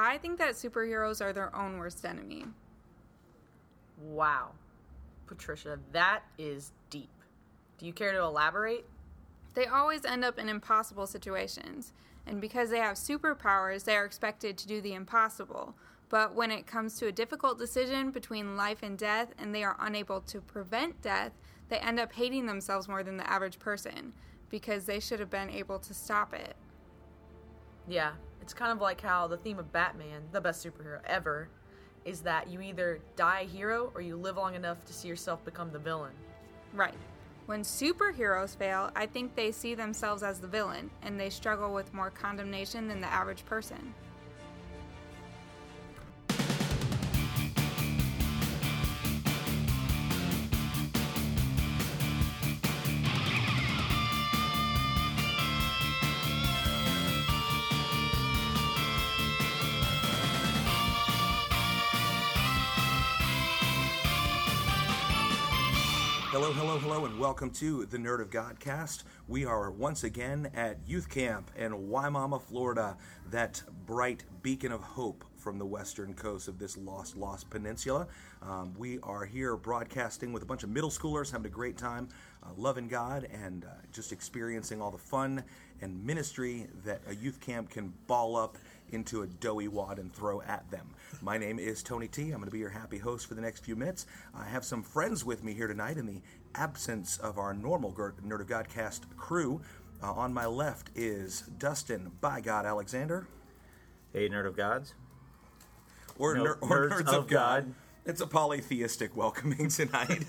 I think that superheroes are their own worst enemy. Wow. Patricia, that is deep. Do you care to elaborate? They always end up in impossible situations, and because they have superpowers, they are expected to do the impossible. But when it comes to a difficult decision between life and death and they are unable to prevent death, they end up hating themselves more than the average person because they should have been able to stop it. Yeah, it's kind of like how the theme of Batman, the best superhero ever, is that you either die a hero or you live long enough to see yourself become the villain. Right. When superheroes fail, I think they see themselves as the villain and they struggle with more condemnation than the average person. Hello, and welcome to the Nerd of Godcast. We are once again at youth camp in Wimauma, Florida, that bright beacon of hope from the western coast of this lost, lost peninsula. Um, we are here broadcasting with a bunch of middle schoolers, having a great time, uh, loving God, and uh, just experiencing all the fun and ministry that a youth camp can ball up into a doughy wad and throw at them. My name is Tony T. I'm going to be your happy host for the next few minutes. I have some friends with me here tonight in the absence of our normal Nerd of Godcast crew. Uh, on my left is Dustin, by God, Alexander. Hey, Nerd of Gods. Or, No, ner- or Nerds Nerds, of of God. God. It's a polytheistic welcoming tonight.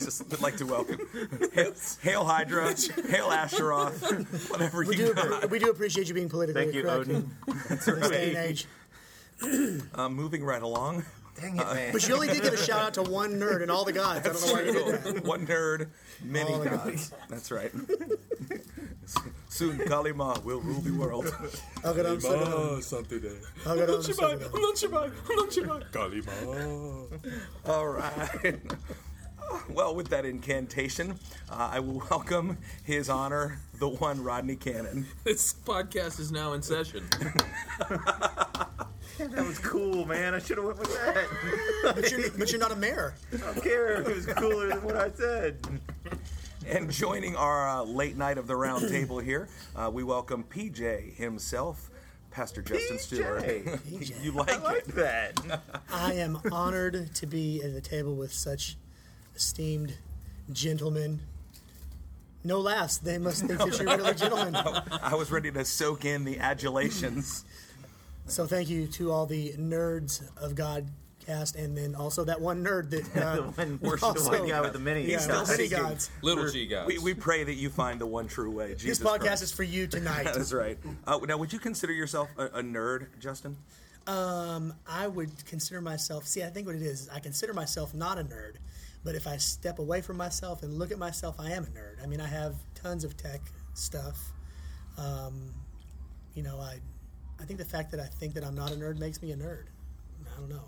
Just would like to welcome Hail, Hail Hydra, Hail Asheroth, whatever We you do, got. appre- we do appreciate you being politically Thank you, correct Odin. in this day and age. Uh, moving right along. Dang it, man. But you only did give a shout out to one nerd and all the gods. I don't know why you did that. One nerd, many All the gods. That's right. Soon Kalima will rule the world. Agaram Sagaram. something there. Agaram Sagaram. not Shibai, I'm not Shibai. Kalima. All right. Well, with that incantation, uh, I will welcome His Honor, the one Rodney Cannon. This podcast is now in session. that was cool, man. I should have went with that. But you're, but you're not a mayor. I don't care. It was cooler than what I said. And joining our uh, late night of the round table here, uh, we welcome PJ himself, Pastor Justin Stewart. PJ. you like, I like it? that. I am honored to be at the table with such esteemed gentlemen. No laughs. They must think that you're really gentlemen. I was ready to soak in the adulations. So thank you to all the nerds of God cast, and then also that one nerd that uh, the one, the also- one guy with the mini. yeah, still many gods. Little G guys. We, we pray that you find the one true way. This podcast Christ. is for you tonight. That's right. Uh, now, would you consider yourself a, a nerd, Justin? Um, I would consider myself. See, I think what it is, is I consider myself not a nerd, but if I step away from myself and look at myself, I am a nerd. I mean, I have tons of tech stuff. Um, you know, I, I think the fact that I think that I'm not a nerd makes me a nerd. I don't know.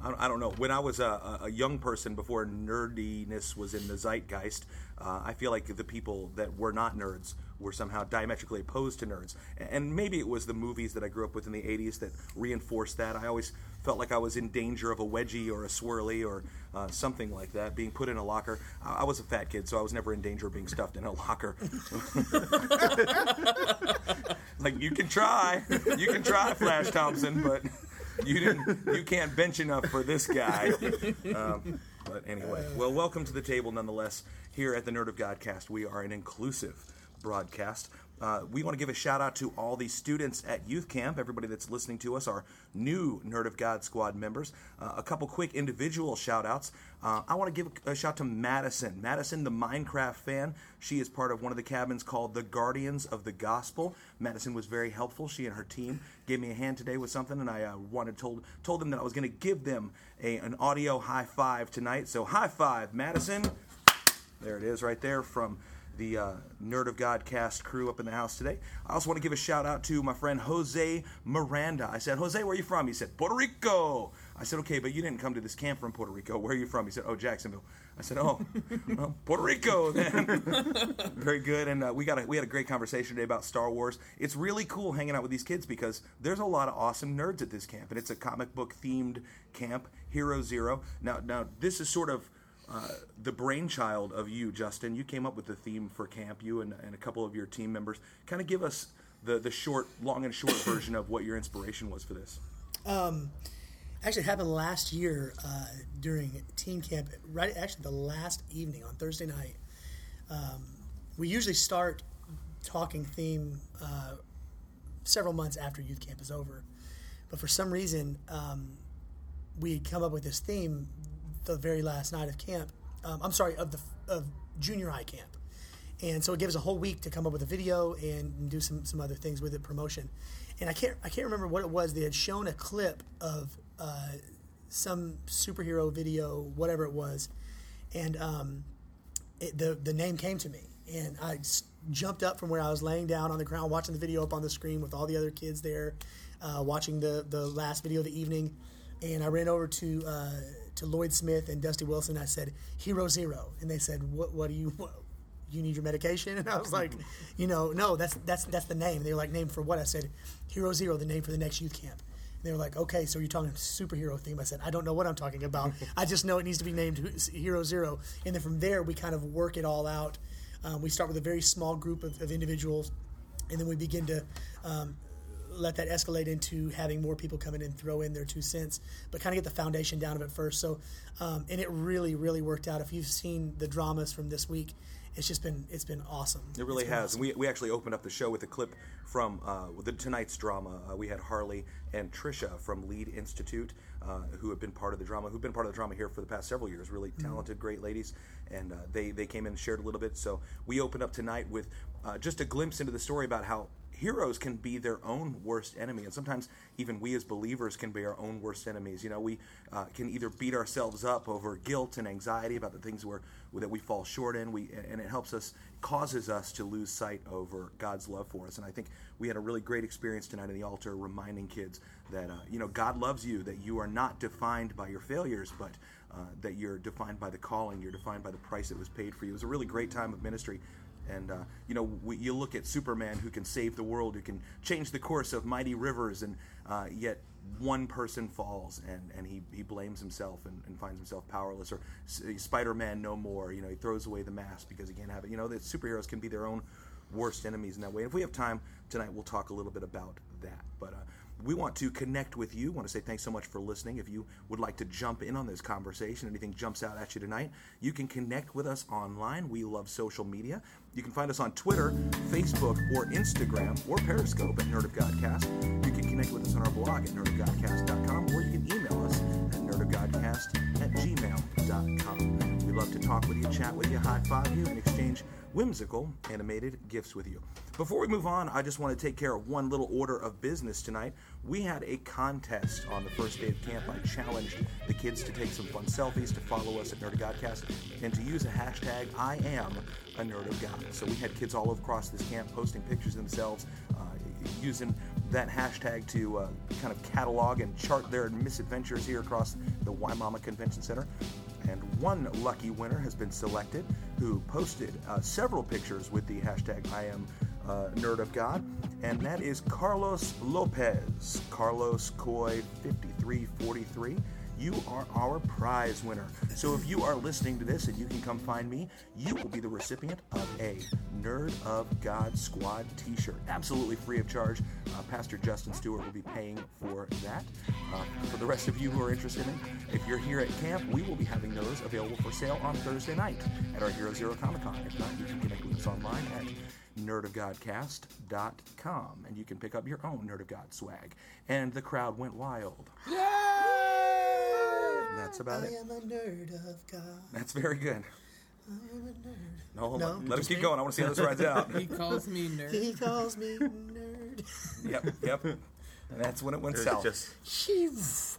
I I don't know. When I was a, a- a young person, before nerdiness was in the zeitgeist, uh, I feel like the people that were not nerds were somehow diametrically opposed to nerds. And maybe it was the movies that I grew up with in the 80s that reinforced that. I always felt like I was in danger of a wedgie or a swirly or uh, something like that, being put in a locker. I I was a fat kid, so I was never in danger of being stuffed in a locker. like, you can try. You can try, Flash Thompson, but you didn't you can't bench enough for this guy. Um, but anyway well welcome to the table nonetheless. Here at the nerd of godcast we are an inclusive broadcast uh, we want to give a shout out to all the students at youth camp. Everybody that's listening to us our new nerd of god squad members. Uh, a couple quick individual shout outs uh, i want to give a shout to madison. Madison the minecraft fan. She is part of one of the cabins called the guardians of the gospel. Madison was very helpful. She and her team gave me a hand today with something, and I uh, wanted told told them that I was going to give them a, an audio high five tonight. So high five, Madison. There it is, right there from the uh, Nerd of God cast crew up in the house today. I also want to give a shout out to my friend Jose Miranda. I said, Jose, where are you from? He said, Puerto Rico. I said, okay, but you didn't come to this camp from Puerto Rico. Where are you from? He said, oh, Jacksonville. I said, oh, well, Puerto Rico then. Very good. And uh, we got a, we had a great conversation today about Star Wars. It's really cool hanging out with these kids because there's a lot of awesome nerds at this camp, and it's a comic book themed camp, Hero Zero. Now, now this is sort of uh, the brainchild of you, Justin. You came up with the theme for camp. You and, and a couple of your team members. Kind of give us the the short, long and short version of what your inspiration was for this. Um, Actually, it happened last year uh, during teen camp. Right, actually, the last evening on Thursday night. Um, we usually start talking theme uh, several months after youth camp is over, but for some reason, um, we had come up with this theme the very last night of camp. Um, I'm sorry, of the of junior high camp. And so it gave us a whole week to come up with a video and do some, some other things with it, promotion. And I can't I can't remember what it was. They had shown a clip of uh, some superhero video, whatever it was, and um, it, the the name came to me, and I jumped up from where I was laying down on the ground, watching the video up on the screen with all the other kids there, uh, watching the the last video of the evening, and I ran over to. Uh, to Lloyd Smith and Dusty Wilson, I said Hero Zero, and they said, "What? What do you? What, you need your medication?" And I was like, "You know, no, that's that's that's the name." They were like, "Name for what?" I said, "Hero Zero, the name for the next youth camp." And they were like, "Okay, so you're talking superhero theme?" I said, "I don't know what I'm talking about. I just know it needs to be named Hero Zero." And then from there, we kind of work it all out. Um, we start with a very small group of, of individuals, and then we begin to um, let that escalate into having more people come in and throw in their two cents, but kind of get the foundation down of it first. So, um, and it really, really worked out. If you've seen the dramas from this week, it's just been it's been awesome. It really has. awesome. We, we actually opened up the show with a clip from uh, the tonight's drama. Uh, we had Harley and Trisha from Lead Institute, uh, who have been part of the drama, who've been part of the drama here for the past several years. Really talented, great ladies, and uh, they they came in and shared a little bit. So we opened up tonight with uh, just a glimpse into the story about how heroes can be their own worst enemy and sometimes even we as believers can be our own worst enemies. You know we uh, can either beat ourselves up over guilt and anxiety about the things we're, that we fall short in. We and it helps us causes us to lose sight over god's love for us. And i think we had a really great experience tonight in the altar reminding kids that uh, you know god loves you that you are not defined by your failures but uh, that you're defined by the calling you're defined by the price that was paid for you. It was a really great time of ministry and uh, you know, we, you look at Superman who can save the world, who can change the course of mighty rivers, and uh, yet one person falls and, and he, he blames himself and, and finds himself powerless. Or S- Spider-Man no more. You know, he throws away the mask because he can't have it. You know, that superheroes can be their own worst enemies in that way. And if we have time tonight, we'll talk a little bit about that. But uh, we want to connect with you. want to say thanks so much for listening. If you would like to jump in on this conversation, anything jumps out at you tonight, you can connect with us online. We love social media. You can find us on Twitter, Facebook, or Instagram, or Periscope at Nerd of Godcast. You can connect with us on our blog at nerdofgodcast.com, or you can email us at nerdofgodcast at gmail.com. We love to talk with you, chat with you, high five you, and exchange whimsical animated gifts with you. Before we move on, I just want to take care of one little order of business tonight. We had a contest on the first day of camp. I challenged the kids to take some fun selfies, to follow us at Nerd of Godcast, and to use a hashtag I am a nerd of God. So we had kids all across this camp posting pictures themselves, uh, using that hashtag to uh, kind of catalog and chart their misadventures here across the Wimauma Convention Center. And one lucky winner has been selected who posted uh, several pictures with the hashtag I am uh, nerd of God, and that is Carlos Lopez. Carlos Coy 5343. You are our prize winner. So if you are listening to this and you can come find me, you will be the recipient of a Nerd of God Squad t shirt. Absolutely free of charge. Uh, Pastor Justin Stewart will be paying for that. Uh, for the rest of you who are interested in, if you're here at camp, we will be having those available for sale on Thursday night at our Hero Zero Comic Con. If not, you can connect with us online at nerdofgodcast.com and you can pick up your own Nerd of God swag. And the crowd went wild. And that's about I it. am a nerd of God. That's very good. I am a nerd. No, hold No, on. Let us keep me? going. I want to see how this rides out. He calls me nerd. He calls me nerd. yep, yep. And that's when it went It was south. just Phew. as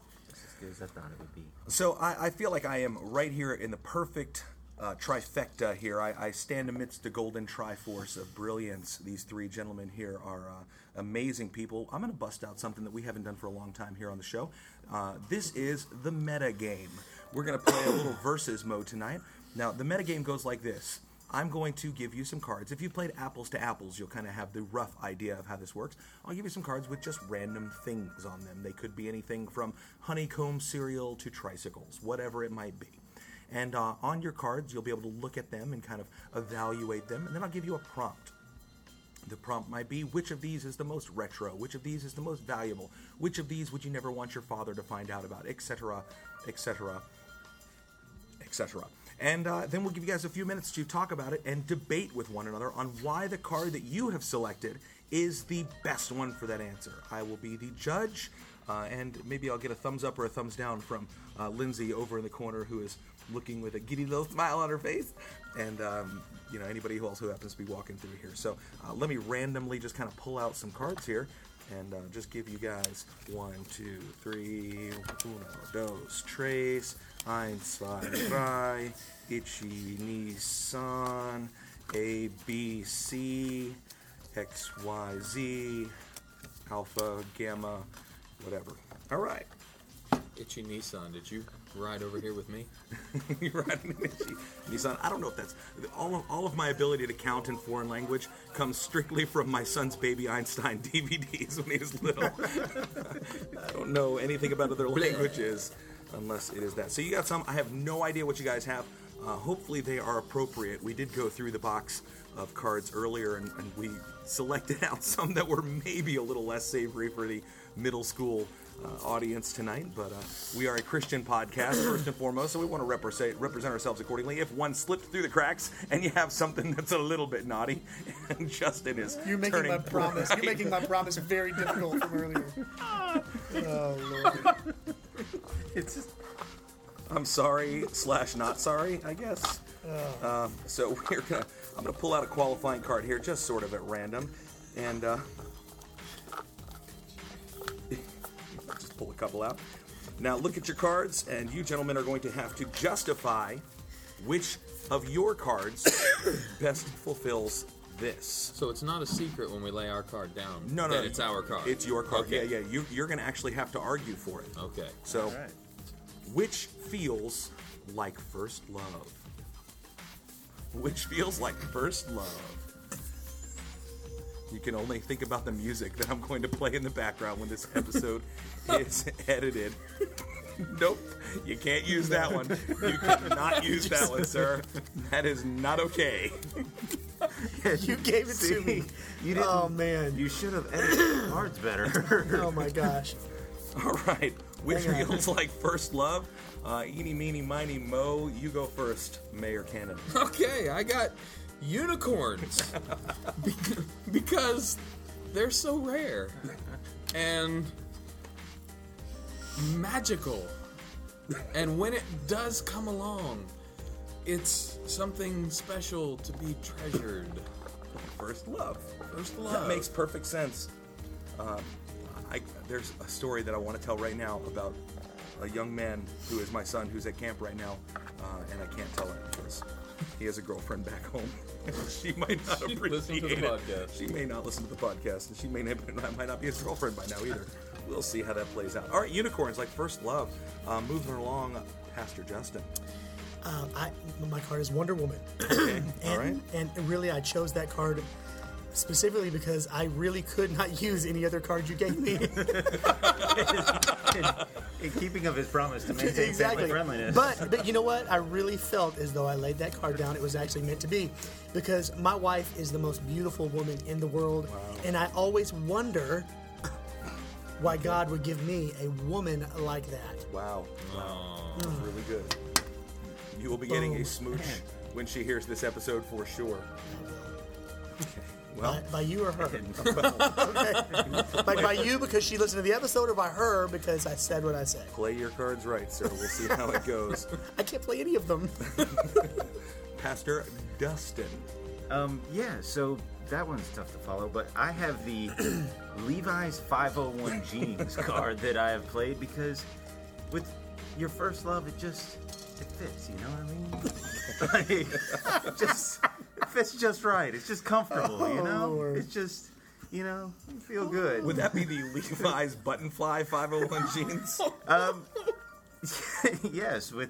good as I thought it would be. So I, I feel like I am right here in the perfect uh, trifecta here. I, I stand amidst the golden triforce of brilliance. These three gentlemen here are uh, amazing people. I'm going to bust out something that we haven't done for a long time here on the show. Uh, this is the meta game. We're going to play a little versus mode tonight. Now, the meta game goes like this. I'm going to give you some cards. If you played apples to apples, you'll kind of have the rough idea of how this works. I'll give you some cards with just random things on them. They could be anything from honeycomb cereal to tricycles, whatever it might be. And uh, on your cards, you'll be able to look at them and kind of evaluate them. And then I'll give you a prompt. The prompt might be which of these is the most retro, which of these is the most valuable, which of these would you never want your father to find out about, etc., etc., etc. And uh, then we'll give you guys a few minutes to talk about it and debate with one another on why the card that you have selected is the best one for that answer. I will be the judge, uh, and maybe I'll get a thumbs up or a thumbs down from uh, Lindsay over in the corner who is looking with a giddy little smile on her face, and um, you know anybody who also happens to be walking through here. So uh, let me randomly just kind of pull out some cards here and uh, just give you guys one, two, three, uno, dos, tres, eins, zwei, drei, ichi, ni, san, A, B, C, X, Y, Z, alpha, gamma, whatever. All right. Itchy Nissan, did you ride over here with me? You're riding itchy Nissan. I don't know if that's all of, all of my ability to count in foreign language comes strictly from my son's Baby Einstein DVDs when he was little. I don't know anything about other languages unless it is that. So you got some. I have no idea what you guys have. Uh, hopefully they are appropriate. We did go through the box of cards earlier and, and we selected out some that were maybe a little less savory for the middle school audience tonight, but uh, we are a Christian podcast first and foremost, so we want to represent represent ourselves accordingly. If one slipped through the cracks and you have something that's a little bit naughty, and Justin is You're making my promise. You're making my promise very difficult from earlier. Oh lord. It's just I'm sorry slash not sorry, I guess. Um, so we're gonna I'm gonna pull out a qualifying card here, just sort of at random, and uh, pull a couple out. Now look at your cards, and you gentlemen are going to have to justify which of your cards best fulfills this. So it's not a secret when we lay our card down. No, no, that it's our card. It's your card. Okay. Yeah, yeah. You, you're going to actually have to argue for it. Okay. So, all right. which feels like first love? Which feels like first love? You can only think about the music that I'm going to play in the background when this episode is edited. nope, you can't use that one. You cannot use that one, sir. That is not okay. You gave it to me. You didn't. Oh man. You should have edited the cards better. Oh my gosh. All right, which Hang on. feels like first love? Uh, eeny, meeny, miny, mo. You go first, Mayor Cannon. Okay, I got unicorns Bec- because they're so rare and magical. And when it does come along, it's something special to be treasured. First love. First love. That makes perfect sense. Um, I, there's a story that I want to tell right now about a young man who is my son who's at camp right now, uh, and I can't tell it because he has a girlfriend back home. she might not She appreciate listens to the it. podcast. She may not listen to the podcast, and she may not, might not be his girlfriend by now either. We'll see how that plays out. All right, unicorns like first love. Uh, moving along, Pastor Justin. Um, I, my card is Wonder Woman. Okay, And, all right. and really, I chose that card specifically because I really could not use any other card you gave me. In keeping of his promise to maintain exactly. family friendliness. But but you know what? I really felt as though I laid that card down. It was actually meant to be, because my wife is the most beautiful woman in the world, and I always wonder why God would give me a woman like that. Wow. Wow. That's really good. You will be getting a Boom. smooch when she hears this episode for sure. Okay. By, Well, by you or her? okay. Like by you because she listened to the episode, or by her because I said what I said. play your cards right, sir. We'll see how it goes. I can't play any of them. Pastor Dustin. Um, yeah, so that one's tough to follow, but I have the Levi's 501 jeans card that I have played because with your first love, it just it fits. You know what I mean? Like, just it fits just right. It's just comfortable, you oh, know. Lord. It's just you know you feel good. Would that be the Levi's Buttonfly 501 jeans? Um, yes, with.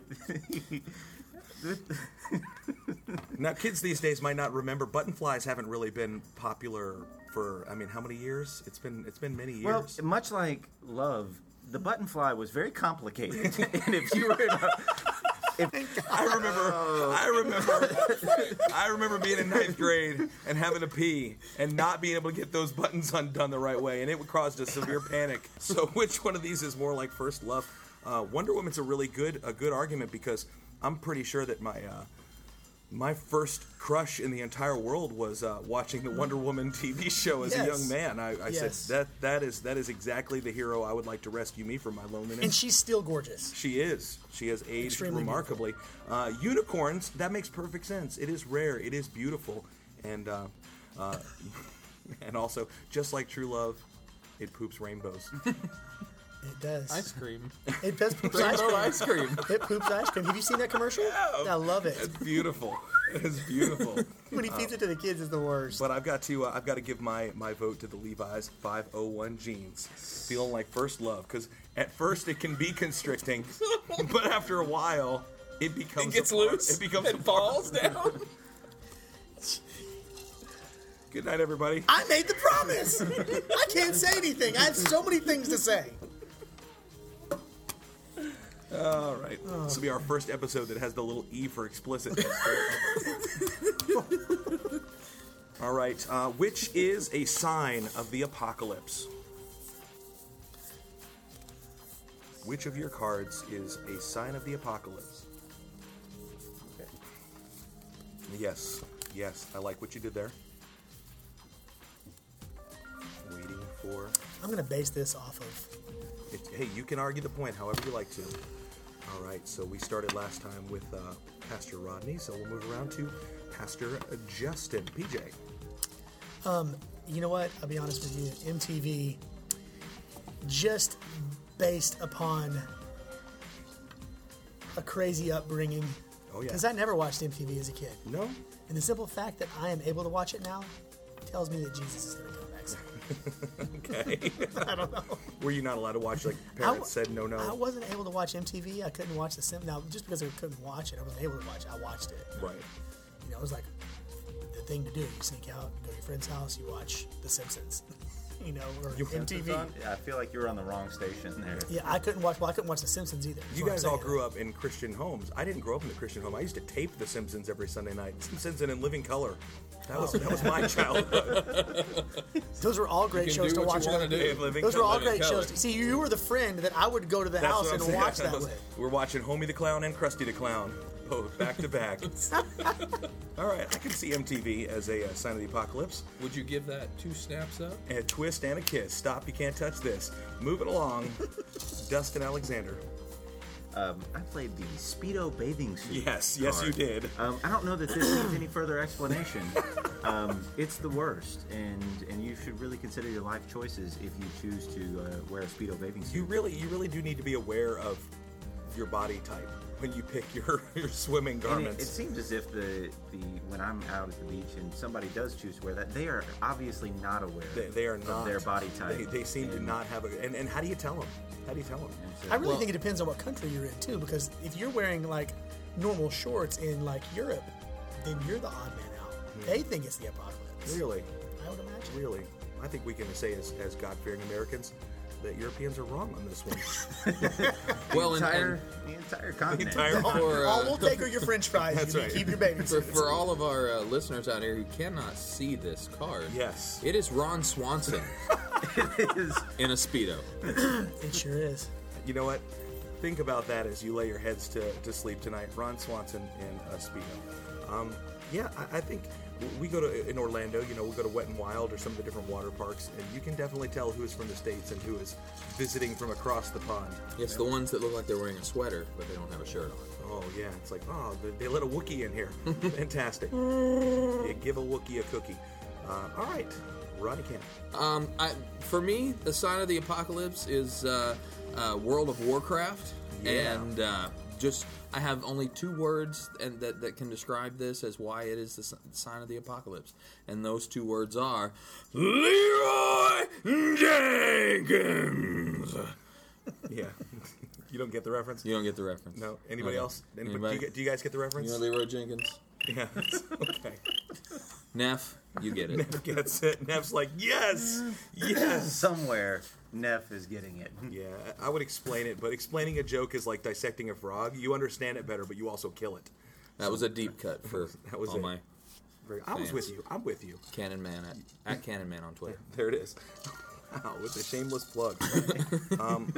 With Now, kids these days might not remember buttonflies haven't really been popular for. I mean, how many years? It's been it's been many years. well, much like love, the button fly was very complicated, and if you were to, if, I remember, I remember, I remember being in ninth grade and having to pee and not being able to get those buttons undone the right way, and it caused a severe panic. So, which one of these is more like first love? Uh, Wonder Woman's a really good a good argument because I'm pretty sure that my uh, my first crush in the entire world was uh, watching the Wonder Woman TV show as a young man. I, I Yes. said that that is that is exactly the hero I would like to rescue me from my loneliness. And she's still gorgeous. She is. She has aged Extremely remarkably. Uh, unicorns, that makes perfect sense. It is rare. It is beautiful. And uh, uh, and also, just like true love, it poops rainbows. It does. Ice cream. It does poop ice cream. ice cream. It poops ice cream. Have you seen that commercial? I love it. It's beautiful. It is beautiful. When he feeds it to the kids, is the worst. But I've got to uh, I've got to give my, my vote to the Levi's 501 jeans. Feeling like first love because at first it can be constricting, but after a while it becomes It gets a part- loose. It becomes a and part- falls down. Good night, everybody. I made the promise. I can't say anything. I have so many things to say. All right. This will be our first episode that has the little E for explicit. All right. Uh, which is a sign of the apocalypse? Which of your cards is a sign of the apocalypse? Yes. Yes. I like what you did there. Waiting for. I'm going to base this off of. It, hey, you can argue the point however you like to. All right, so we started last time with uh, Pastor Rodney, so we'll move around to Pastor Justin. PJ. You know what? I'll be honest with you. MTV, just based upon a crazy upbringing. Oh, yeah. Because I never watched MTV as a kid. No? And the simple fact that I am able to watch it now tells me that Jesus is going Okay. I don't know. Were you not allowed to watch, like, parents w- said no, no? I wasn't able to watch MTV. I couldn't watch The Sim. Now, just because I couldn't watch it, I wasn't able to watch it. I watched it. Right. You know, it was like the thing to do. You sneak out, go to your friend's house, you watch The Simpsons. you know, or MTV. I feel like you were on the wrong station there. Yeah, I couldn't watch. Well, I couldn't watch The Simpsons either. You guys all grew up in Christian homes. I didn't grow up in a Christian home. I used to tape The Simpsons every Sunday night. Simpsons and in living color. That was that was my oh. childhood. Those were all great shows to watch. you wanna on the- do. Living Those were all great shows. See, you were the friend that I would go to the That's house and saying. watch that with. We're watching Homie the Clown and Krusty the Clown, both back to back. All right, I can see MTV as a uh, sign of the apocalypse. Would you give that two snaps up? A twist and a kiss. Stop, you can't touch this. Moving along, Dustin Alexander. Um, I played the Speedo bathing suit. Yes, yes, you did. Um, I don't know that this needs any further explanation. Um, it's the worst, and and you should really consider your life choices if you choose to uh, wear a Speedo bathing suit. You really, you really do need to be aware of your body type when you pick your, your swimming And it, garments. it seems as if the, the when I'm out at the beach and somebody does choose to wear that, they are obviously not aware they, they are of not their body type. They, they seem to not have a. And, and how do you tell them? How do you tell them? so- I really Well- think it depends on what country you're in too, because if you're wearing like normal shorts in like Europe, then you're the odd man out. Hmm. They think it's the apocalypse. Really, I would imagine. really. I think we can say as, as God-fearing Americans that Europeans are wrong on this one. Well, and, entire, and the entire continent. entire- for, All uh, we'll take are your French fries. That's you right. Keep your baby. for, for all of our uh, listeners out here who cannot see this card, Yes. it is Ron Swanson It is in a speedo. It sure is. You know what? Think about that as you lay your heads to, to sleep tonight. Ron Swanson in a Speedo. Um, yeah, I, I think we go to in Orlando. You know, we go to Wet and Wild or some of the different water parks, and you can definitely tell who is from the states and who is visiting from across the pond. Yes, the ones that look like they're wearing a sweater, but they don't have a shirt on. Oh yeah, it's like oh they, they let a Wookiee in here. Fantastic. yeah, give a Wookiee a cookie. Uh, all right, Ronnie Camp. Um, I, for me, the sign of the apocalypse is uh, uh, World of Warcraft Yeah. and uh, just I have only two words and that that can describe this as why it is the sign of the apocalypse, and those two words are Leroy Jenkins. Yeah. you don't get the reference? You don't get the reference. No. Anybody Okay. else? Anybody, Anybody? Do, you, get- do you guys get the reference? You know Leroy Jenkins. yeah. okay. Neff, you get it. Neff gets it. Neff's like, yes, yes. Somewhere, Neff is getting it. Yeah, I would explain it, but explaining a joke is like dissecting a frog. You understand it better, but you also kill it. That was a deep cut for That was all it. my Very- I was Fans. with you. I'm with you. Cannon Man at, at Cannon Man on Twitter. There it is. Wow, with a shameless plug. um,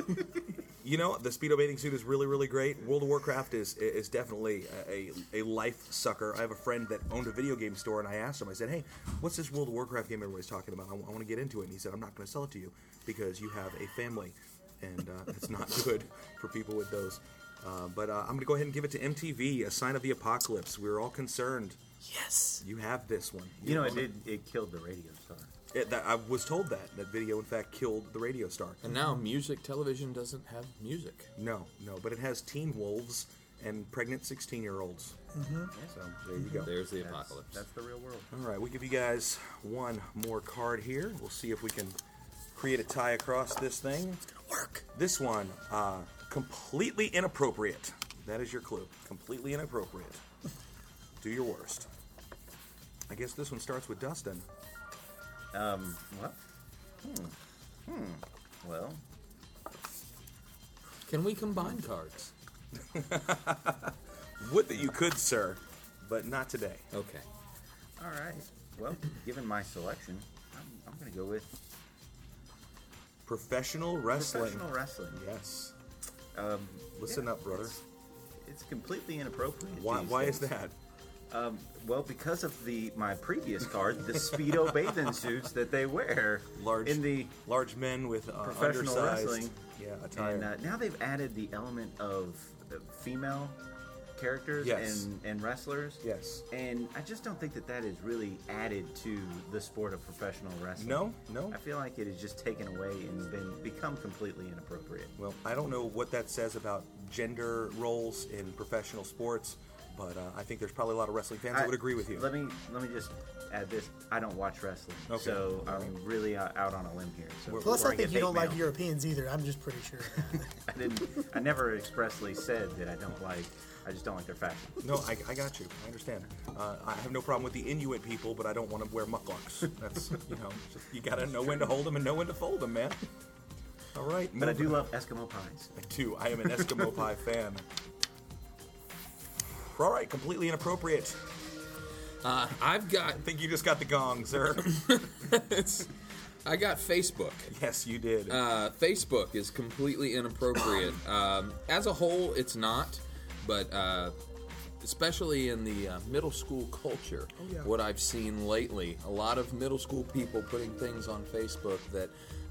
you know, the speedo bathing suit is really, really great. World of Warcraft is is definitely a, a, a life sucker. I have a friend that owned a video game store, and I asked him. I said, "Hey, what's this World of Warcraft game everybody's talking about? I, want to get into it." And he said, "I'm not going to sell it to you because you have a family, and uh, it's not good for people with those." Uh, but uh, I'm going to go ahead and give it to MTV, a sign of the apocalypse. We were all concerned. Yes. You have this one. You know, it own did. It killed the radio star. It, that, I was told that that video, in fact, killed the radio star. And now music television doesn't have music. No, no, but it has teen wolves and pregnant sixteen-year-olds. So there you go. There's the That's, apocalypse. that's the real world. All right, we'll give you guys one more card here. We'll see if we can create a tie across this thing. It's gonna work. This one, uh, completely inappropriate. That is your clue. Completely inappropriate. Do your worst. I guess this one starts with Dustin. Um, what? Hmm. Hmm. Well, Can we combine cards? Would that you could, sir, but not today. Okay. all right. Well, given my selection, I'm, I'm going to go with Professional wrestling. professional wrestling. Yes. Um, Listen yeah, up, brother. It's, it's completely inappropriate. Why, these why is that? Um, well, because of the my previous card, the speedo bathing suits that they wear Large in the large men with uh, Professional wrestling. yeah, attire. and uh, now they've added the element of uh, female characters Yes. and, and wrestlers. yes. And I just don't think that that is really added to the sport of professional wrestling. No, no. I feel like it is just taken away and been become completely inappropriate. Well, I don't know what that says about gender roles in professional sports, but uh, I think there's probably a lot of wrestling fans that would agree with you. Let me let me just add this: I don't watch wrestling, Okay. so I'm really out out on a limb here. So Plus, I think you don't hate like Europeans either. I'm just pretty sure. I didn't. I never expressly said that I don't like. I just don't like their fashion. No, I, I got you. I understand. Uh, I have no problem with the Inuit people, but I don't want to wear mukluks. That's you know, just, you gotta know when to hold them and know when to fold them, man. All right, But I do moving- love Eskimo pies. I do. I am an Eskimo pie fan. All right, completely inappropriate. Uh, I've got I think you just got the gong, sir. I got Facebook. yes, you did. Uh, Facebook is completely inappropriate. Um, as a whole, it's not, but uh, especially in the uh, middle school culture, yeah. what I've seen lately, a lot of middle school people putting things on Facebook that,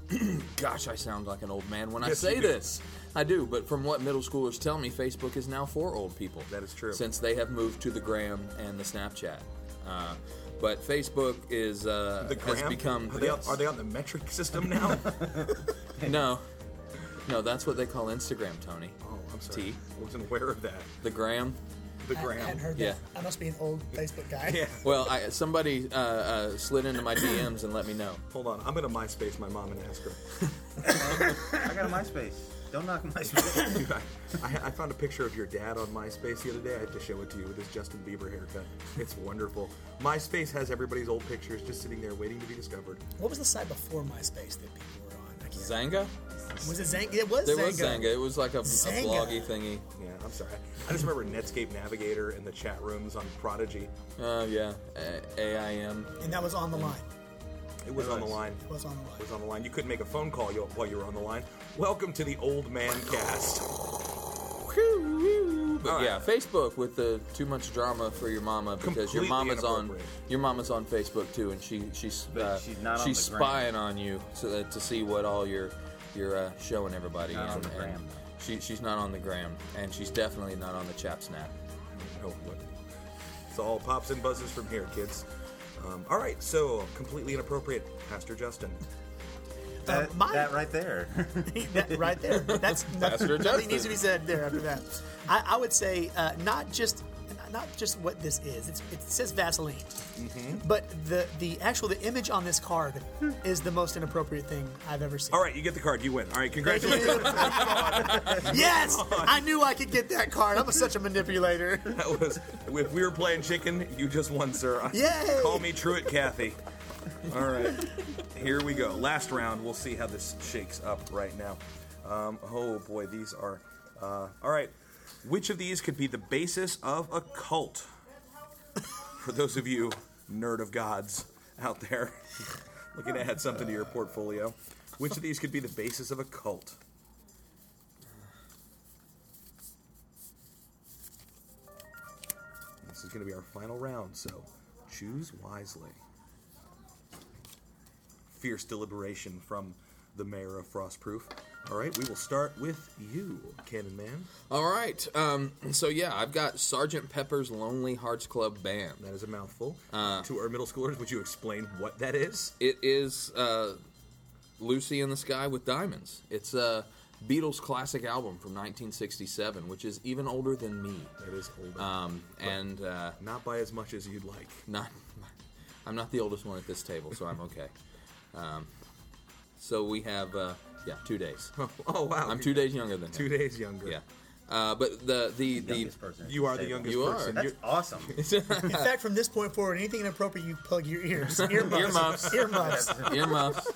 gosh, I sound like an old man when I say this. I do, but from what middle schoolers tell me, Facebook is now for old people. That is true. Since they have moved to the Gram and the Snapchat. Uh, but Facebook is uh, the has gram? become Are they, on, are they on the metric system now? no, no, that's what they call Instagram, Tony. oh, I'm sorry. T. I wasn't aware of that. The gram. The I gram. hadn't heard Yeah. that. I must be an old Facebook guy. Yeah. Well, I, somebody uh, uh, slid into my DMs and let me know. Hold on. I'm gonna MySpace my mom and ask her. I got a MySpace. Don't knock MySpace. Dude, I, I, I found a picture of your dad on MySpace the other day. I had to show it to you with his Justin Bieber haircut. It's wonderful. MySpace has everybody's old pictures just sitting there waiting to be discovered. What was the site before MySpace that people were on? I can't- Xanga? Was it Xanga? It was There Xanga. was Xanga. It was like a, a Xanga. bloggy thingy. Yeah, I'm sorry. I just remember Netscape Navigator and the chat rooms on Prodigy. Oh, yeah. A- AIM. And that was on the line. It was It on the line. It was on the line. It was on the line. You couldn't make a phone call while you were on the line. Welcome to the Old Man Cast. But All right. yeah, Facebook with the too much drama for your mama because your mama's on your mama's on Facebook too, and she she's uh, she's not on she's the gram. spying on you so that, to see what all you're you're uh, showing everybody. Not on the gram. She she's not on the gram, and she's definitely not on the Chap Snap. Oh, what? It's all pops and buzzes from here, kids. Um, all right, so completely inappropriate, Pastor Justin. That, my- that right there. that right there. That's Pastor nothing, Justin. nothing needs to be said there after that. I, I would say uh, not just not just what this is. It's, it says Vaseline, Mm-hmm. but the the actual the image on this card is the most inappropriate thing I've ever seen. All right, you get the card. You win. All right, congratulations. yes, I knew I could get that card. I'm such a manipulator. that was if we were playing chicken, you just won, sir. Yay! Call me Truett Cathy. All right, here we go. Last round. We'll see how this shakes up right now. Um, oh boy, these are. Uh, all right, which of these could be the basis of a cult? For those of you nerd of gods out there looking to add something to your portfolio, which of these could be the basis of a cult? This is going to be our final round, so choose wisely. Fierce deliberation from the mayor of Frostproof. All right, we will start with you, Cannon Man. All right. Um, so yeah, I've got Sergeant Pepper's Lonely Hearts Club Band. That is a mouthful. Uh. to our middle schoolers, would you explain what that is? It is uh, Lucy in the Sky with Diamonds. It's a Beatles classic album from 1967, which is even older than me. It is older. Um, and uh, Not by as much as you'd like. not, I'm not the oldest one at this table, so I'm okay. Um, so we have, uh, yeah, two days. Oh wow! I'm two days younger than him. Two days younger. Yeah. Uh, but the the the Youngest person at You are the table. youngest You are. person. That's You're- awesome. In fact, from this point forward, anything inappropriate, you plug your ears. Earmuffs. Earmuffs. Earmuffs. earmuffs.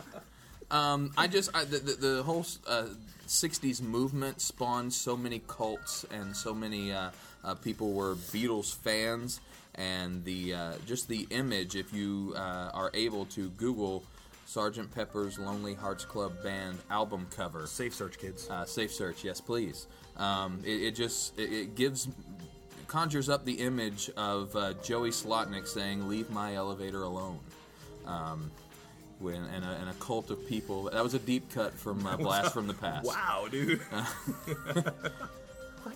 Um, I just I, the, the, the whole uh, '60s movement spawned so many cults and so many uh, uh, people were Beatles fans, and the uh, just the image. If you uh, are able to Google Sergeant Pepper's Lonely Hearts Club Band album cover, Safe search, kids. uh, safe search, yes, please. Um, it, it just it, it gives conjures up the image of uh, Joey Slotnick saying, "Leave my elevator alone." Um, when and a, and a cult of people. That was a deep cut from uh, Blast from the Past. wow, dude. what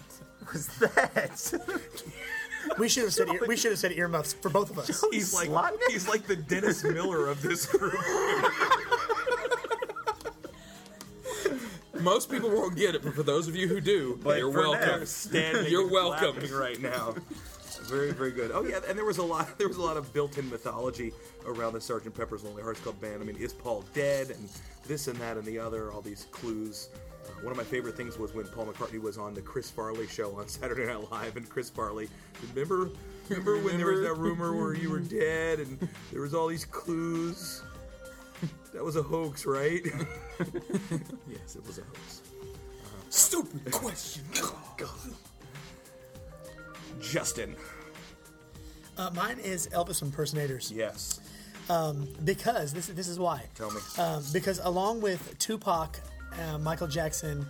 was that? We should have said ear, we should have said earmuffs for both of us. He's like Slotnick? he's like the Dennis Miller of this group. Most people won't get it, but for those of you who do, But you're for welcome. now, standing You're and welcome. clapping right now. Very, very good. Oh yeah, and there was a lot. There was a lot of built-in mythology around the Sergeant Pepper's Lonely Hearts Club Band. I mean, is Paul dead, and this and that and the other. All these clues. One of my favorite things was when Paul McCartney was on the Chris Farley show on Saturday Night Live, and Chris Farley, remember, remember when there was that rumor where you were dead, and there was all these clues. That was a hoax, right? yes, it was a hoax. Stupid question. God. Justin. Uh, mine is Elvis impersonators Yes. because this is this is why. Tell me. Um, because along with Tupac, uh, Michael Jackson,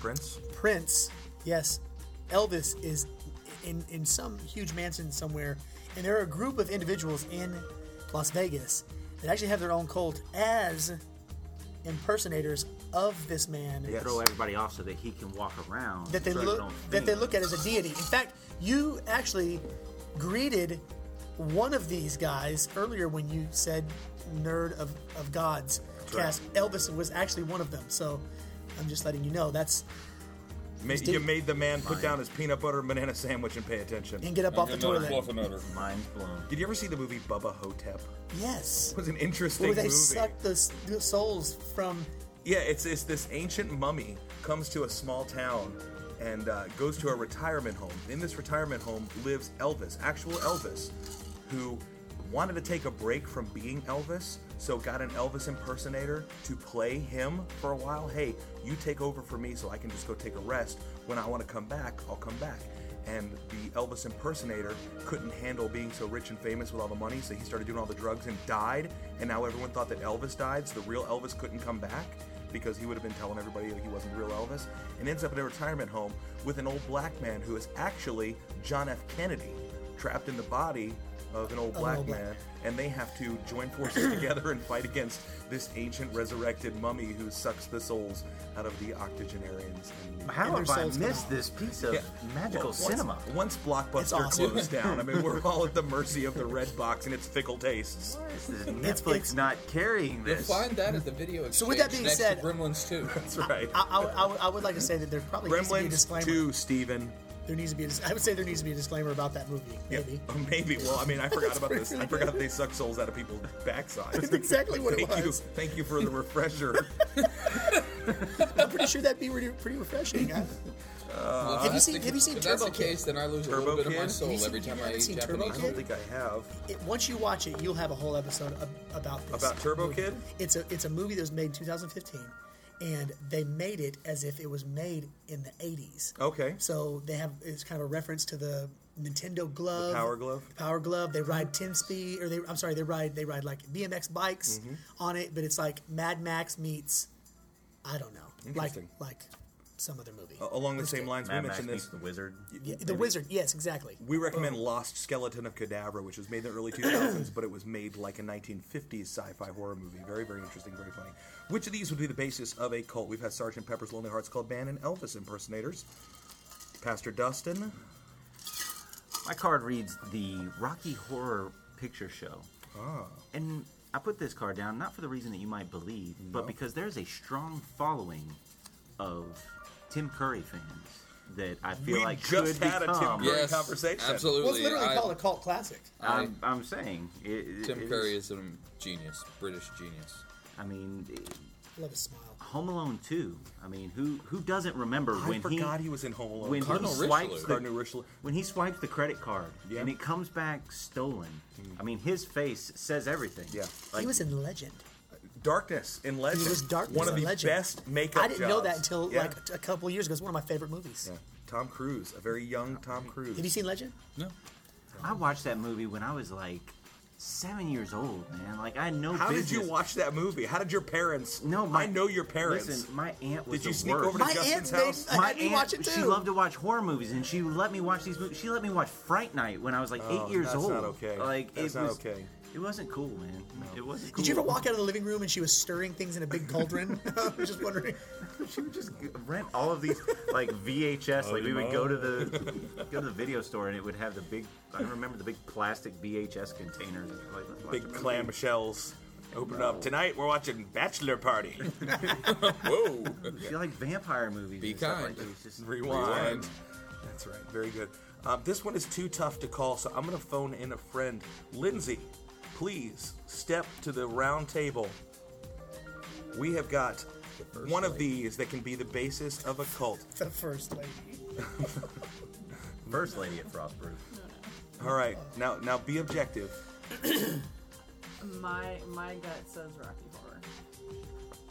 Prince? Prince, yes, Elvis is in in some huge mansion somewhere, and there are a group of individuals in Las Vegas that actually have their own cult as impersonators of this man. They Throw everybody off so that he can walk around. that they look that they look at as a deity. In fact, you actually greeted one of these guys earlier when you said "nerd of, of gods." Right. Elvis was actually one of them. So I'm just letting you know that's Ma- Steve- you made the man put down his peanut butter and banana sandwich and pay attention. and get up off the toilet. Mind's blown. Did you ever see the movie Bubba Ho-Tep? Yes, It was an interesting where they movie. suck the, the souls from. Yeah, it's, it's this ancient mummy comes to a small town and uh, goes to a retirement home. In this retirement home lives Elvis, actual Elvis, who wanted to take a break from being Elvis, so got an Elvis impersonator to play him for a while. Hey, you take over for me so I can just go take a rest. When I want to come back, I'll come back. And the Elvis impersonator couldn't handle being so rich and famous with all the money, so he started doing all the drugs and died. And now everyone thought that Elvis died, so the real Elvis couldn't come back because he would have been telling everybody that he wasn't real Elvis, and ends up in a retirement home with an old black man who is actually John F. Kennedy, trapped in the body of an old black old black man, man. and they have to join forces together and fight against this ancient resurrected mummy who sucks the souls out of the octogenarians. And How And have I souls come missed this piece of Yeah. magical Well, cinema? Once, once Blockbuster awesome. closed down, I mean, we're all at the mercy of the red box and its fickle tastes. Is It's- Netflix it's- not carrying You'll this? find that at the video exchange So with that being said- to Gremlins 2. That's right. I, I, I would- I would like to say that there probably needs to be a Gremlins disclaimer. 2, Steven. There needs to be. A, dis- I would say there needs to be a disclaimer about that movie. Maybe. Yeah, maybe. Well, I mean, I forgot about this. I forgot they suck souls out of people's backsides. That's exactly what it Thank you. was. Thank you for the refresher. I'm pretty sure that'd be really, pretty refreshing. I, Well, if Have you seen- the- have you seen If that's the Turbo Kid? case, then I lose a Turbo little bit of my Kid? soul Have you every seen- time I haven't eat seen Turbo Japanese I don't think I have. it, once you watch it, you'll have a whole episode ab- about this. About Turbo movie. Kid? It's a it's a movie that was made in 2015, and they made it as if it was made in the 80s. Okay. So they have it's kind of a reference to the Nintendo glove, the Power Glove? the Power Glove. They ride 10 speed, or they I'm sorry, they ride they ride like BMX bikes Mm-hmm. on it, but it's like Mad Max meets I don't know, like like some other movie. Uh, along the same good. lines, we Mad Max mentioned meets this. the wizard. Yeah, the Wizard, yes, exactly. We recommend Lost Skeleton of Cadavra, which was made in the early 2000s, but it was made like a 1950s sci-fi horror movie. Very, very interesting, very funny. Which of these would be the basis of a cult? We've had Sergeant Pepper's Lonely Hearts Club Band and Elvis impersonators. Pastor Dustin. My card reads the Rocky Horror Picture Show. Ah. And I put this card down not for the reason that you might believe, No. but because there's a strong following of Tim Curry fans that I feel We like just could had a Tim become. Curry Yes, conversation. absolutely. Well, it's literally I- called a cult classic. I'm, I'm saying it, it- Tim it Curry is a genius, British genius. I mean, love his smile. Home Alone 2. I mean, who who doesn't remember I when forgot he he was in Home Alone. when Cardinal he Richelieu. swipes the, Cardinal Richelieu. when he swipes the credit card Yeah. and it comes back stolen. Mm. I mean, his face says everything. Yeah. like, he was in Legend. Darkness in Legend. He was Darkness One of the Legend. best makeup I didn't know that until Yeah. like a couple years ago. It's one of my favorite movies. Yeah. Tom Cruise, a very young Tom Cruise. Have you seen Legend? No. I watched that movie when I was like seven years old, man. Like I had no How business. did you watch that movie? How did your parents? No, my, I know your parents. Listen, my aunt was Did you the sneak worst. over to My Justin's aunt house? I my had me aunt, watch it too. she loved to watch horror movies, and she let me watch these movies. She let me watch Fright Night when I was like Oh, eight years that's old. That's not okay. Like That's it not was, okay. It wasn't cool, man. It wasn't. cool. Did you ever walk out of the living room and she was stirring things in a big cauldron? I was just wondering. She would just rent all of these like VHS. like we would go to the go to the video store, and it would have the big. I remember the big plastic VHS containers. Like, Big a movie. clam shells. Open it up. Tonight we're watching Bachelor Party. Whoa. She liked vampire movies. Be and stuff kind. Like that. Just Rewind. That's right. Very good. Um, this one is too tough to call, so I'm going to phone in a friend. Lindsay, please step to the round table. We have got one of these that can be the basis of a cult. The first lady. First lady at Frostproof. All right. Now, now be objective. My my gut says Rocky Horror.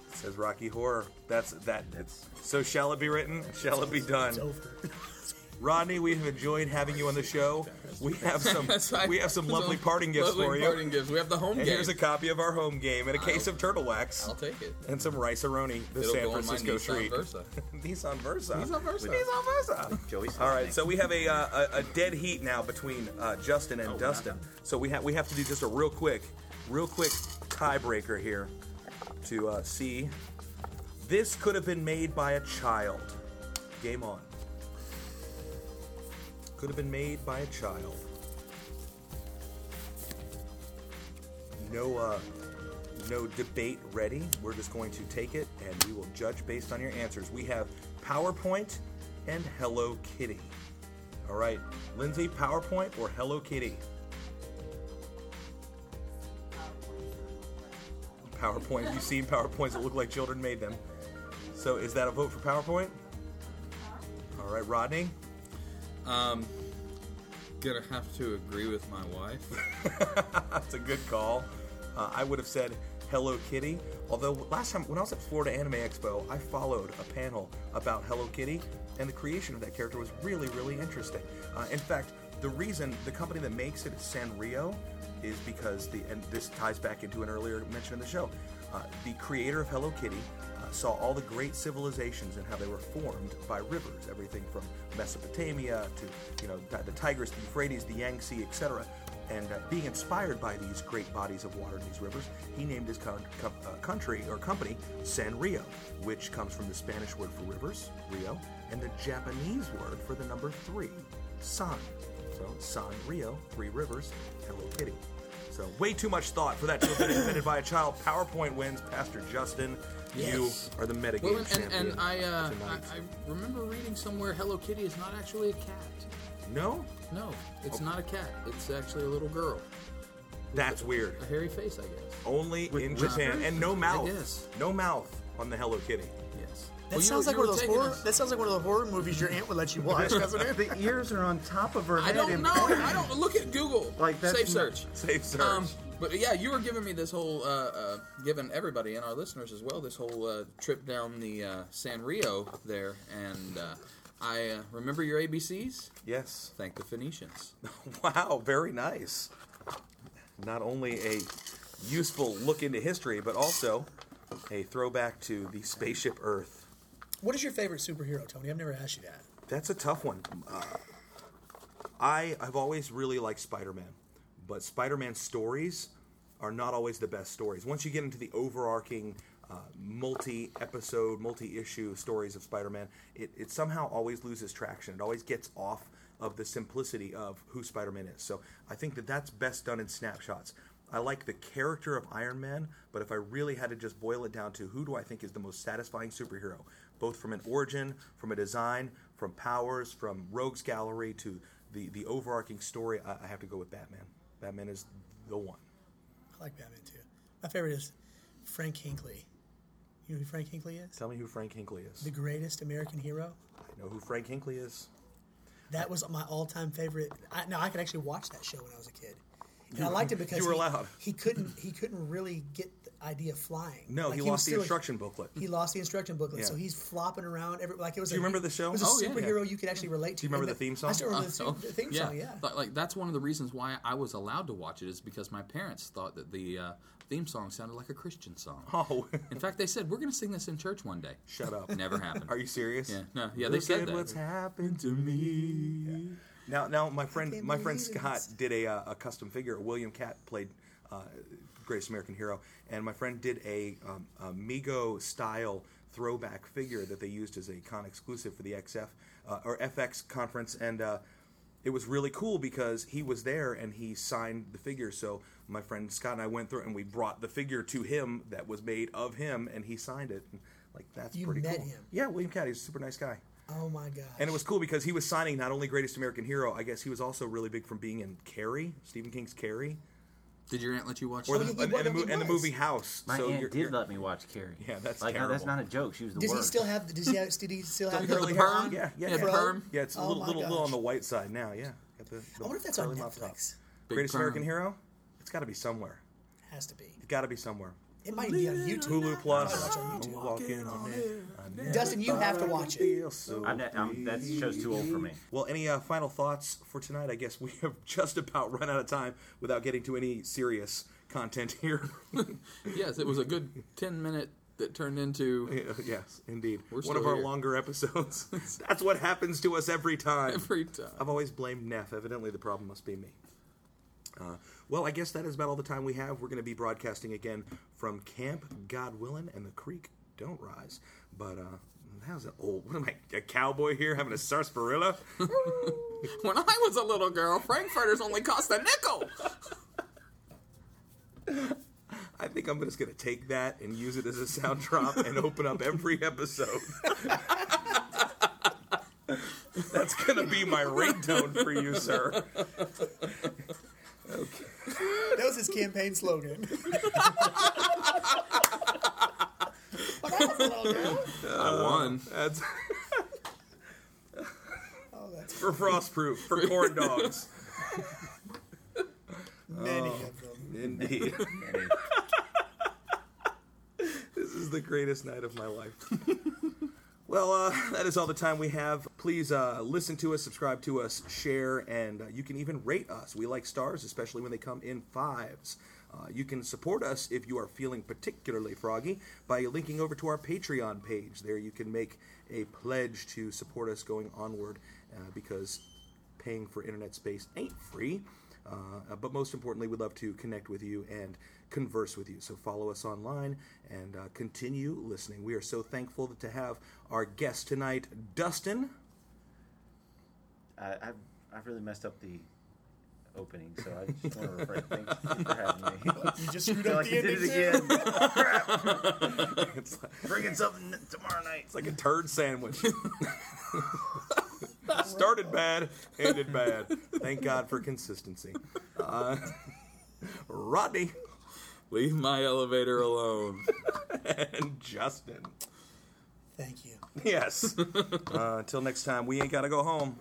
It says Rocky Horror. That's that. That's- So shall it be written? Shall it be done? It's over. Rodney, we have enjoyed having you on the show. We have some right. we have some lovely parting gifts lovely for you. Parting gifts. We have the home And game. here's a copy of our home game and a case of turtle wax I'll take it. and some Rice-A-Roni, the It'll San go on my Francisco Nissan treat. Versa. Nissan Versa. Nissan Versa. Nissan Versa. Joey All right, so we have a, uh, a, a dead heat now between uh, Justin Oh, and Dustin. So we have we have to do just a real quick, real quick tiebreaker here to uh, see. This could have been made by a child. Game on. Could have been made by a child. No, uh, no debate ready. We're just going to take it and we will judge based on your answers. We have PowerPoint and Hello Kitty. All right, Lindsay, PowerPoint or Hello Kitty? PowerPoint. You've seen PowerPoints that look like children made them. So is that a vote for PowerPoint? All right, Rodney. Um, gonna have to agree with my wife. That's a good call. Uh, I would have said Hello Kitty. Although last time when I was at Florida Anime Expo, I followed a panel about Hello Kitty, and the creation of that character was really, really interesting. Uh, in fact, the reason the company that makes it is Sanrio is because the and this ties back into an earlier mention of the show. Uh, the creator of Hello Kitty saw all the great civilizations and how they were formed by rivers, everything from Mesopotamia to you know the Tigris, the Euphrates, the Yangtze, etc. And uh, being inspired by these great bodies of water in these rivers, he named his con- uh, country or company Sanrio, which comes from the Spanish word for rivers, Rio, and the Japanese word for the number three, San. So Sanrio, three rivers, Hello Kitty. So way too much thought for that to have been invented by a child. PowerPoint wins. Pastor Justin, you are the metagame Well, and, champion. and I, uh, I. I remember reading somewhere Hello Kitty is not actually a cat. no, No, it's not a cat. It's actually a little girl. that's weird. A hairy face, I guess. Only in whiskers? Japan and no mouth. Yes. No mouth on the Hello Kitty. Yes. That Well, sounds were- like one of those horror. us- That sounds like one of the horror movies your aunt would let you watch, doesn't it? The ears are on top of her I head. don't know. I don't look at Google. Like, that's Safe search. Safe search. Um, but yeah, you were giving me this whole, uh, uh, giving everybody and our listeners as well this whole uh, trip down the uh, San Rio there, and uh, I uh, remember your ABCs. yes. Thank the Phoenicians. Wow, very nice. Not only a useful look into history, but also a throwback to the spaceship Earth. What is your favorite superhero, Tony? I've never asked you that. That's a tough one. Uh, I have always really liked Spider-Man, but Spider-Man stories are not always the best stories. Once you get into the overarching uh, multi-episode, multi-issue stories of Spider-Man, it, it somehow always loses traction. It always gets off of the simplicity of who Spider-Man is. So I think that that's best done in snapshots. I like the character of Iron Man, but if I really had to just boil it down to who do I think is the most satisfying superhero, both from an origin, from a design, from powers, from rogues gallery to the, the overarching story, I, I have to go with Batman. Batman is the one. I like Batman too. My favorite is Frank Hinkley. You know who Frank Hinkley is? Tell me who Frank Hinkley is. The greatest American hero. I know who Frank Hinkley is. That was my all-time favorite. I, no, I could actually watch that show when I was a kid, and I liked it because you were he, allowed. He couldn't. He couldn't really get idea of flying. No, Like, he, was lost the still a- instruction booklet. He lost the instruction booklet, Yeah. so he's flopping around. Every like it was. Do you a, remember the show? It was a Oh, yeah. superhero you could actually relate to. Do you remember And the theme song? I still remember the, Oh, the theme song. Yeah. Like, like, that's one of the reasons why I was allowed to watch it is because my parents thought that the uh, theme song sounded like a Christian song. Oh, In fact, they said we're going to sing this in church one day. shut up. Never happened. Are you serious? Yeah, no, yeah, they said at that. what's happened to me. Now, now, my friend, my friend Scott did a, uh, a custom figure. William Katt played uh, Greatest American Hero, and my friend did a, um, a Mego style throwback figure that they used as a con exclusive for the XF uh, or FX conference, and uh, it was really cool because he was there and he signed the figure. So my friend Scott and I went through and we brought the figure to him that was made of him, and he signed it. And, like that's You pretty met cool. him? Yeah, William Katt. He's a super nice guy. Oh my god! And it was cool because he was signing not only Greatest American Hero, I guess he was also really big from being in Carrie, Stephen King's Carrie, Did your aunt let you watch or the, he- he and, and the, mo- and the movie House. My so aunt you're, did you're- let me watch Carrie. Yeah, that's like no, that's not a joke. She was the Does he still have? Does he? Have, did he still have The curly perm? on? Yeah, yeah, Yeah, yeah. perm. Yeah, it's a Oh little, my little, little on the white side now. Yeah, Got the, the I wonder if that's on curly mop top. Netflix. Greatest perm. American Hero. It's got to be somewhere. Has to be. It's got to be somewhere. It might be on YouTube. Hulu Plus. Watch on YouTube. Walking on it. I never Dustin, you have to watch it. feel so I'm not, I'm, that show's too old for me. Well, any uh, final thoughts for tonight? I guess we have just about run out of time without getting to any serious content here. yes, it was a good 10 minute that turned into yes, indeed. We're One still of our here. longer episodes. That's what happens to us every time. every time. I've always blamed Neff. Evidently, the problem must be me. Uh, well, I guess that is about all the time we have. We're going to be broadcasting again from Camp God Willin' and the Creek Don't Rise. But uh, how's it old? What am I, a cowboy here having a sarsaparilla? When I was a little girl, Frankfurters only cost a nickel. I think I'm just going to take that and use it as a sound drop and open up every episode. That's going to be my ringtone for you, sir. That was his campaign slogan. I uh, won. That's Oh, that's for frostproof, for corn dogs. many oh, of them. Indeed. this is the greatest night of my life. Well, uh, that is all the time we have. Please uh, listen to us, subscribe to us, share, and uh, you can even rate us. We like stars, especially when they come in fives. Uh, you can support us if you are feeling particularly froggy by linking over to our Patreon page. There you can make a pledge to support us going onward uh, because paying for internet space ain't free. Uh, but most importantly, we'd love to connect with you and converse with you. So follow us online and uh, continue listening. We are so thankful to have our guest tonight, Dustin. I, I've I've really messed up the opening, so I just want to refresh. Thanks for having me. You just screwed up like the you did ending it too. again. Crap. It's like, Bringing something tomorrow night. it's like a turd sandwich. Started bad, ended bad. Thank God for consistency. Uh, Rodney Leave my elevator alone. and Justin. Thank you. Yes. Uh, until next time, we ain't got to go home.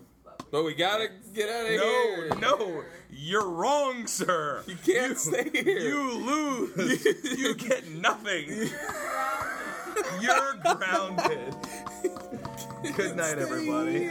but we gotta get out of No, here. no, no, you're wrong, sir. You can't stay here. You lose. you get nothing. You're grounded. Good night, everybody.